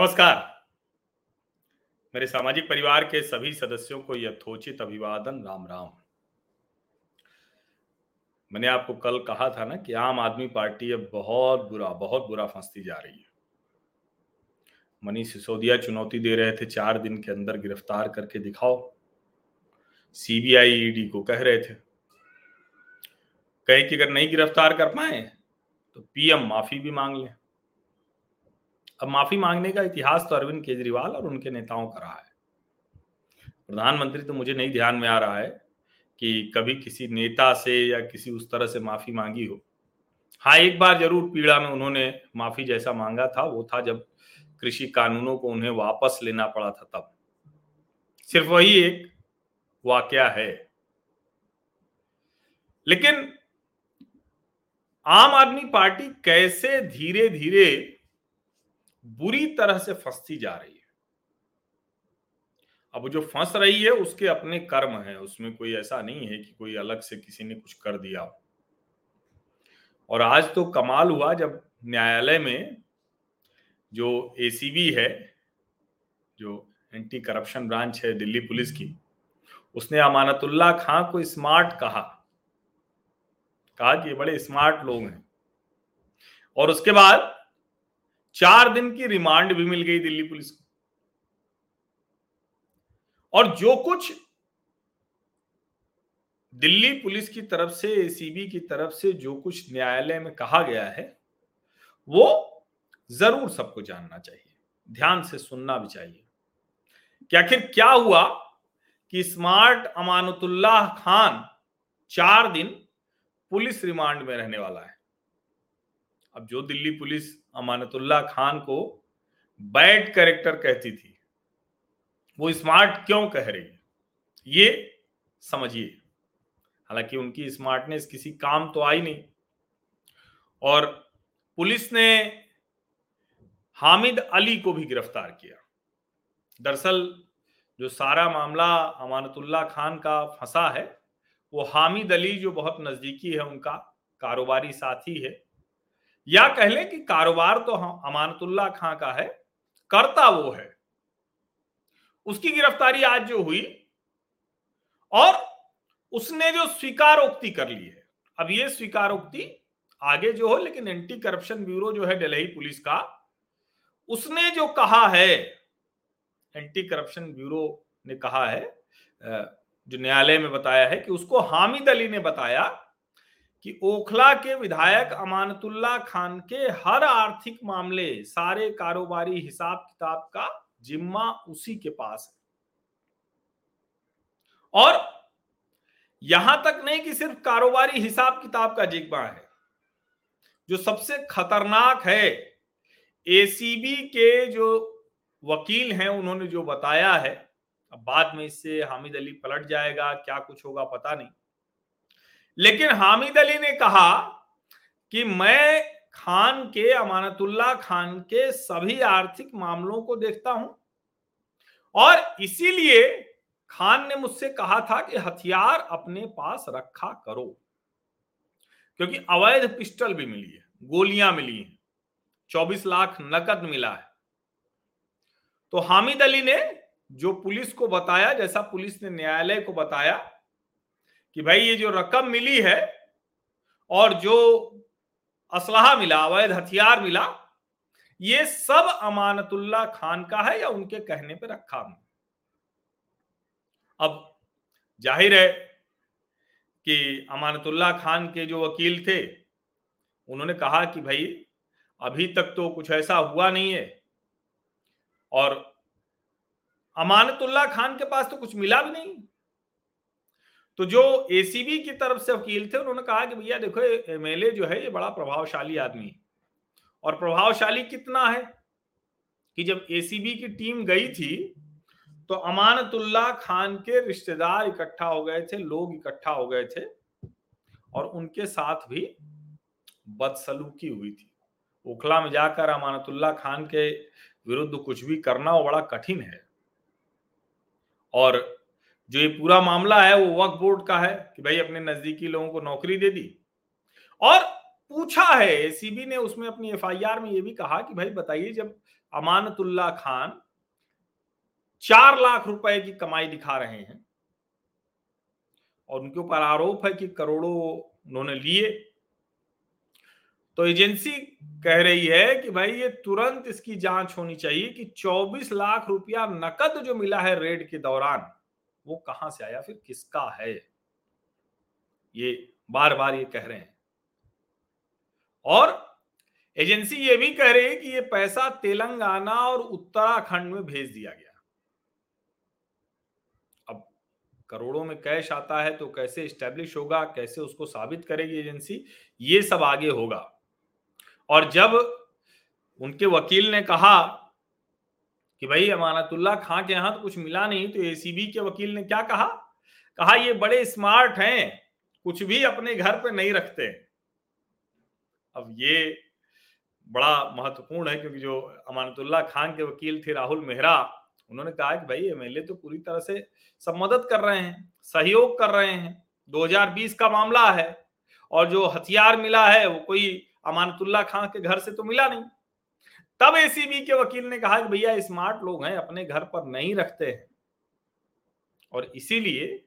नमस्कार। मेरे सामाजिक परिवार के सभी सदस्यों को यथोचित अभिवादन, राम राम। मैंने आपको कल कहा था ना कि आम आदमी पार्टी अब बहुत बुरा बहुत बुरा फंसती जा रही है। मनीष सिसोदिया चुनौती दे रहे थे, चार दिन के अंदर गिरफ़्तार करके दिखाओ। सीबीआई ईडी को कह रहे थे। कहे कि अगर नहीं गिरफ़्तार कर पाए तो पीएम माफ़ी भी मांग लें। अब माफ़ी मांगने का इतिहास तो अरविंद केजरीवाल और उनके नेताओं का रहा है। प्रधानमंत्री तो मुझे नहीं ध्यान में आ रहा है कि कभी किसी नेता से या किसी उस तरह से माफ़ी मांगी हो। हाँ एक बार ज़रूर पीड़ा में उन्होंने माफ़ी जैसा मांगा था, वो था जब कृषि कानूनों को उन्हें वापस लेना पड़ा था तब। सिर्फ़ वही एक वाक्य है। लेकिन आम आदमी पार्टी कैसे धीरे धीरे बुरी तरह से फंसती जा रही है। अब जो फंस रही है, उसके अपने कर्म है। उसमें कोई ऐसा नहीं है कि कोई अलग से किसी ने कुछ कर दिया और आज तो कमाल हुआ जब न्यायालय में जो एसीबी है, जो एंटी करप्शन ब्रांच है दिल्ली पुलिस की, उसने अमानतुल्ला खां को स्मार्ट कहा। कहा कि ये बड़े स्मार्ट लोग हैं। और उसके बाद चार दिन की रिमांड भी मिल गई दिल्ली पुलिस को। और जो कुछ दिल्ली पुलिस की तरफ़ से एसीबी की तरफ़ से जो कुछ न्यायालय में कहा गया है, वो ज़रूर सबको जानना चाहिए। ध्यान से सुनना भी चाहिए। कि आखिर क्या हुआ कि स्मार्ट अमानतुल्लाह खान चार दिन पुलिस रिमांड में रहने वाला है? अब जो दिल्ली पुलिस अमानतुल्ला खान को बैड कैरेक्टर कहती थी, वो स्मार्ट क्यों कह रही है? ये समझिए। हालाँकि उनकी स्मार्टनेस किसी काम तो आई नहीं। और पुलिस ने हामिद अली को भी गिरफ़्तार किया। दरअसल जो सारा मामला अमानतुल्लाह खान का फंसा है, वो हामिद अली जो बहुत नजदीकी है, उनका कारोबारी साथी है या कह लें कि कारोबार तो अमानतुल्ला खां का है, करता वो है। उसकी गिरफ्तारी आज जो हुई और उसने जो स्वीकारोक्ति कर ली है। अब ये स्वीकारोक्ति आगे जो हो, लेकिन एंटी करप्शन ब्यूरो जो है दिल्ली पुलिस का, उसने जो कहा है एंटी करप्शन ब्यूरो ने कहा है जो न्यायालय में बताया है कि उसको हामिद अली ने बताया कि ओखला के विधायक अमानतुल्ला खान के हर आर्थिक मामले, सारे कारोबारी हिसाब किताब का जिम्मा उसी के पास है। और यहाँ तक नहीं कि सिर्फ़ कारोबारी हिसाब किताब का जिम्मा है, जो सबसे खतरनाक है। एसीबी के जो वकील हैं, उन्होंने जो बताया है, अब बाद में इससे हामिद अली पलट जाएगा, क्या कुछ होगा पता नहीं। लेकिन हामिद अली ने कहा कि मैं खान के अमानतुल्ला खान के सभी आर्थिक मामलों को देखता हूँ। और इसीलिए खान ने मुझसे कहा था कि हथियार अपने पास रखा करो, क्योंकि अवैध पिस्टल भी मिली है, गोलियाँ मिली हैं, चौबीस लाख नकद मिला है। तो हामिद अली ने जो पुलिस को बताया, जैसा पुलिस ने न्यायालय को बताया कि भाई ये जो रकम मिली है और जो असलाहा मिला, अवैध हथियार मिला, ये सब अमानतुल्ला खान का है या उनके कहने पे रखा अब ज़ाहिर है कि अमानतुल्ला खान के जो वकील थे, उन्होंने कहा कि भाई, अभी तक तो कुछ ऐसा हुआ नहीं है। और अमानतुल्ला खान के पास तो कुछ मिला भी नहीं। तो जो एसीबी की तरफ़ से वकील थे, उन्होंने कहा कि भैया देखो एमएलए जो है, ये बड़ा प्रभावशाली आदमी है। और प्रभावशाली कितना है? कि जब एसीबी की टीम गई थी तो अमानतुल्ला खान के रिश्तेदार इकट्ठा हो गए थे, लोग इकट्ठा हो गए थे, और उनके साथ भी बदसलूकी हुई थी। ओखला में जाकर अमानतुल्ला खान के विरुद्ध कुछ भी करना, वो बड़ा कठिन है। और जो ये पूरा मामला है, वो वक्फ बोर्ड का है कि भाई अपने नजदीकी लोगों को नौकरी दे दी। और पूछा है एसीबी ने उसमें अपनी एफआईआर में ये भी कहा कि भाई बताइए जब अमानतुल्ला खान चार लाख रुपए की कमाई दिखा रहे हैं और उनके ऊपर आरोप है कि करोड़ों उन्होंने लिए तो एजेंसी कह रही है कि भाई ये तुरंत इसकी जाँच होनी चाहिए कि 24 लाख रुपया नकद जो मिला है रेड के दौरान वो कहाँ से आया, फिर किसका है? ये बार बार ये कह रहे हैं। और एजेंसी ये भी कह रही है कि ये पैसा तेलंगाना और उत्तराखंड में भेज दिया गया। अब करोड़ों में कैश आता है तो कैसे स्टैब्लिश होगा, कैसे उसको साबित करेगी एजेंसी, ये सब आगे होगा। और जब उनके वकील ने कहा कि भाई अमानतुल्ला खां के यहाँ तो कुछ मिला नहीं तो एसीबी के वकील ने क्या कहा? कहा, ये बड़े स्मार्ट हैं, कुछ भी अपने घर पे नहीं रखते। अब ये बड़ा महत्वपूर्ण है, क्योंकि जो अमानतुल्ला खान के वकील थे राहुल मेहरा, उन्होंने कहा कि भाई एमएलए तो पूरी तरह से सब मदद कर रहे हैं, सहयोग कर रहे हैं 2020 का मामला है, और जो हथियार मिला है, वो कोई अमानतुल्ला खान के घर से तो मिला नहीं। तब एसीबी के वकील ने कहा कि भैया स्मार्ट लोग हैं, अपने घर पर नहीं रखते हैं। और इसीलिए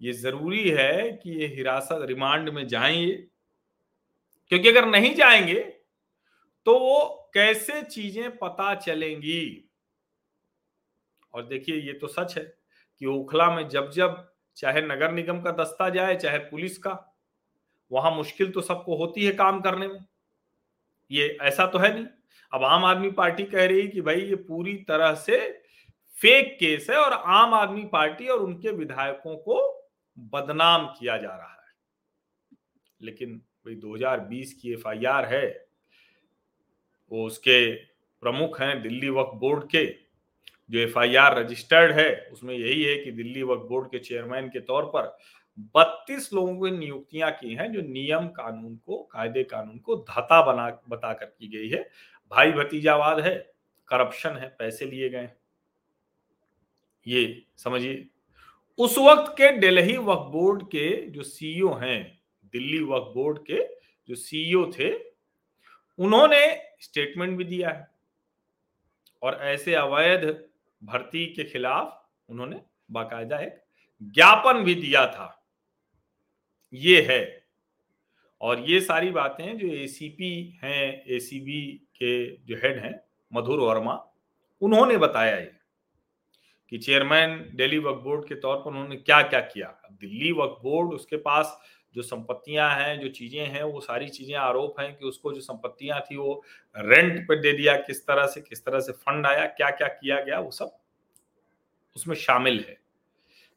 ये ज़रूरी है कि ये हिरासत रिमांड में जाएँगे। क्योंकि अगर नहीं जाएँगे तो वो कैसे चीज़ें पता चलेंगी? और देखिए, ये तो सच है कि ओखला में जब जब चाहे नगर निगम का दस्ता जाए, चाहे पुलिस का, वहाँ मुश्किल तो सबको होती है काम करने में। ये ऐसा तो है नहीं। अब आम आदमी पार्टी कह रही है कि भाई ये पूरी तरह से फेक केस है और आम आदमी पार्टी और उनके विधायकों को बदनाम किया जा रहा है। लेकिन भाई 2020 की एफआईआर है, वो उसके प्रमुख हैं दिल्ली वक्फ बोर्ड के। जो एफआईआर रजिस्टर्ड है, उसमें यही है कि दिल्ली वक्फ बोर्ड के चेयरमैन के तौर पर 32 लोगों की नियुक्तियाँ की हैं, जो नियम कानून को, कायदे कानून को धता बना बताकर की गई है। भाई भतीजावाद है, करप्शन है, पैसे लिए गए। ये समझिए। उस वक्त के दिल्ली वक्फ बोर्ड के जो सीईओ हैं, दिल्ली वक्फ बोर्ड के जो सीईओ थे, उन्होंने स्टेटमेंट भी दिया है। और ऐसे अवैध भर्ती के खिलाफ उन्होंने बाकायदा एक ज्ञापन भी दिया था। ये है। और ये सारी बातें जो एसीपी हैं एसीबी के जो हेड हैं, मधुर वर्मा उन्होंने बताया ये कि चेयरमैन दिल्ली वक्फ बोर्ड के तौर पर उन्होंने क्या क्या। किया दिल्ली वक्फ बोर्ड उसके पास जो संपत्तियाँ हैं, जो चीज़ें हैं, वो सारी चीज़ें आरोप हैं कि उसको जो संपत्तियाँ थी वो रेंट पर दे दिया, किस तरह से, किस तरह से फंड आया क्या क्या किया गया, वो सब उसमें शामिल है।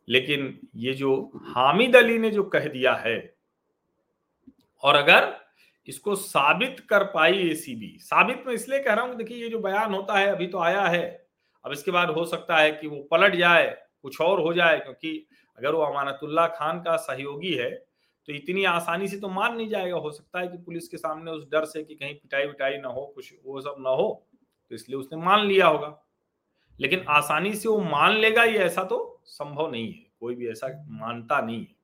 लेकिन ये जो हामिद अली ने जो कह दिया है, और अगर इसको साबित कर पाई एसीबी साबित में इसलिए कह रहा हूँ, देखिए, ये जो बयान होता है, अभी तो आया है। अब इसके बाद हो सकता है कि वो पलट जाए, कुछ और हो जाए, क्योंकि अगर वो अमानतुल्ला खान का सहयोगी है तो इतनी आसानी से तो मान नहीं जाएगा। हो सकता है कि पुलिस के सामने उस डर से कि कहीं पिटाई विटाई ना हो, कुछ वो सब ना हो तो इसलिए उसने मान लिया होगा। लेकिन आसानी से वो मान लेगा, ये ऐसा तो संभव नहीं है। कोई भी ऐसा मानता नहीं है।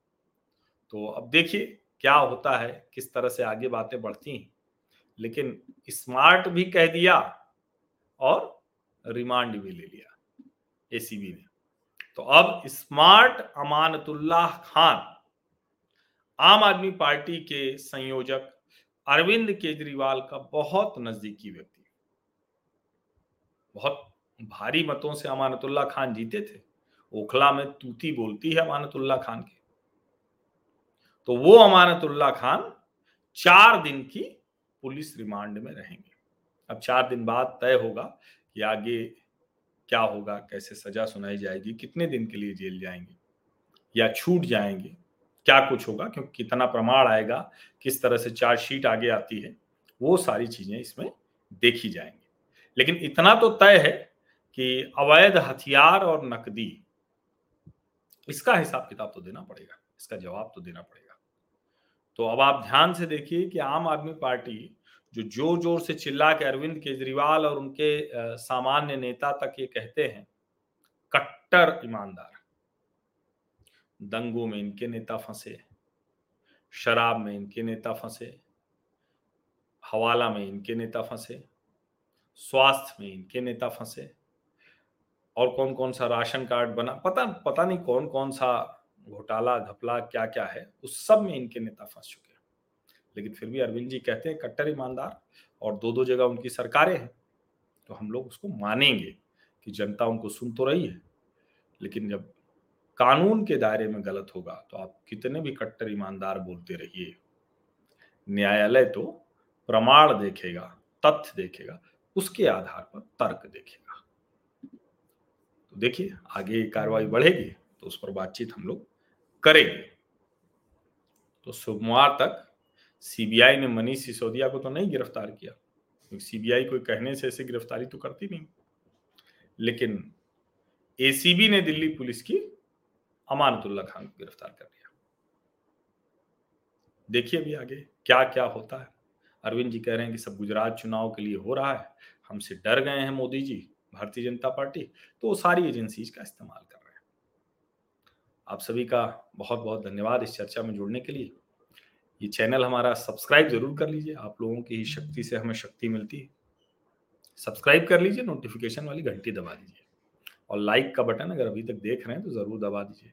तो अब देखिए क्या होता है, किस तरह से आगे बातें बढ़ती हैं। लेकिन स्मार्ट भी कह दिया और रिमांड भी ले लिया एसीबी ने। तो अब स्मार्ट अमानतुल्लाह खान, आम आदमी पार्टी के संयोजक अरविंद केजरीवाल का बहुत नजदीकी व्यक्ति। बहुत भारी मतों से अमानतुल्ला खान जीते थे। ओखला में तूती बोलती है अमानतुल्ला खान की। तो वो अमानतुल्ला खान चार दिन की पुलिस रिमांड में रहेंगे। अब चार दिन बाद तय होगा कि आगे क्या होगा, कैसे सजा सुनाई जाएगी, कितने दिन के लिए जेल जाएँगे या छूट जाएँगे, क्या कुछ होगा, क्योंकि कितना प्रमाण आएगा, किस तरह से चार्जशीट आगे आती है, वो सारी चीज़ें इसमें देखी जाएँगी। लेकिन इतना तो तय है कि अवैध हथियार और नकदी, इसका हिसाब किताब तो देना पड़ेगा, इसका जवाब तो देना पड़ेगा। तो अब आप ध्यान से देखिए कि आम आदमी पार्टी जो ज़ोर ज़ोर से चिल्ला के अरविंद केजरीवाल और उनके सामान्य नेता तक ये कहते हैं, कट्टर ईमानदार। दंगों में इनके नेता फंसे, शराब में इनके नेता फंसे, हवाला में इनके नेता फंसे, स्वास्थ्य में इनके नेता फंसे, और कौन कौन सा राशन कार्ड बना, पता पता नहीं कौन कौन सा घोटाला, घपला क्या क्या है, उस सब में इनके नेता फंस चुके हैं। लेकिन फिर भी अरविंद जी कहते हैं, कट्टर ईमानदार और दो दो जगह उनकी सरकारें हैं तो हम लोग उसको मानेंगे कि जनता उनको सुन तो रही है, लेकिन जब कानून के दायरे में गलत होगा तो आप कितने भी कट्टर ईमानदार बोलते रहिए, न्यायालय तो प्रमाण देखेगा, तथ्य देखेगा, उसके आधार पर तर्क देखेगा। तो देखिए, आगे कार्रवाई बढ़ेगी तो उस पर बातचीत हम लोग करेंगे। तो सोमवार तक सीबीआई ने मनीष सिसोदिया को तो नहीं गिरफ़्तार किया सीबीआई कोई कहने से ऐसे गिरफ्तारी तो करती नहीं। लेकिन एसीबी ने दिल्ली पुलिस की अमानतुल्ला खान को गिरफ़्तार कर लिया। देखिए अभी आगे क्या क्या होता है। अरविंद जी कह रहे हैं कि सब गुजरात चुनाव के लिए हो रहा है। हमसे डर गए हैं मोदी जी, भारतीय जनता पार्टी तो वो सारी एजेंसीज का इस्तेमाल कर आप सभी का बहुत बहुत धन्यवाद इस चर्चा में जुड़ने के लिए। ये चैनल हमारा सब्सक्राइब ज़रूर कर लीजिए, आप लोगों की ही शक्ति से हमें शक्ति मिलती है। सब्सक्राइब कर लीजिए, नोटिफिकेशन वाली घंटी दबा दीजिए। और लाइक का बटन अगर अभी तक देख रहे हैं तो ज़रूर दबा दीजिए।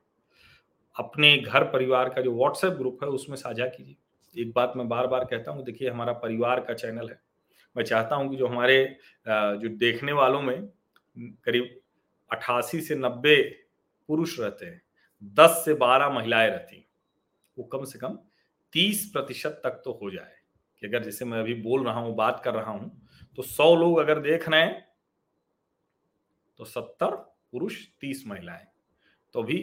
अपने घर परिवार का जो व्हाट्सएप ग्रुप है उसमें साझा कीजिए। एक बात मैं बार बार कहता हूँ, देखिए हमारा परिवार का चैनल है। मैं चाहता हूँ कि जो हमारे जो देखने वालों में करीब अट्ठासी से नब्बे पुरुष रहते हैं दस से बारह महिलाएँ रहती वो कम से कम तीस प्रतिशत तक तो हो जाए। कि अगर जैसे मैं अभी बोल रहा हूँ, बात कर रहा हूँ तो सौ लोग अगर देख रहे हैं तो सत्तर पुरुष, तीस महिलाएँ। तो अभी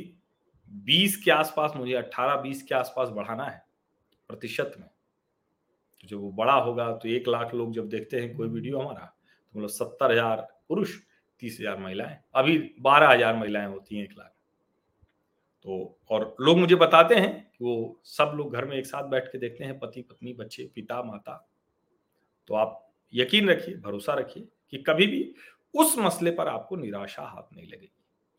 बीस के आसपास, मुझे अट्ठारह बीस के आसपास बढ़ाना है प्रतिशत में। तो जब वो बड़ा होगा तो एक लाख लोग जब देखते हैं कोई वीडियो हमारा तो मतलब सत्तर हज़ार पुरुष, तीस हज़ार महिलाएँ। अभी बारह हज़ार महिलाएँ होती हैं एक लाख। तो और लोग मुझे बताते हैं कि वो सब लोग घर में एक साथ बैठ के देखते हैं, पति, पत्नी, बच्चे, पिता, माता। तो आप यकीन रखिए, भरोसा रखिए कि कभी भी उस मसले पर आपको निराशा हाथ नहीं लगेगी।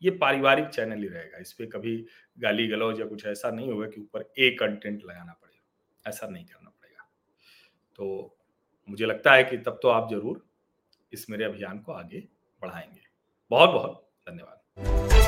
ये पारिवारिक चैनल ही रहेगा। इस पर कभी गाली गलौज या कुछ ऐसा नहीं होगा कि ऊपर एक कंटेंट लगाना पड़ेगा ऐसा नहीं करना पड़ेगा। तो मुझे लगता है कि तब तो आप ज़रूर इस मेरे अभियान को आगे बढ़ाएँगे। बहुत बहुत धन्यवाद।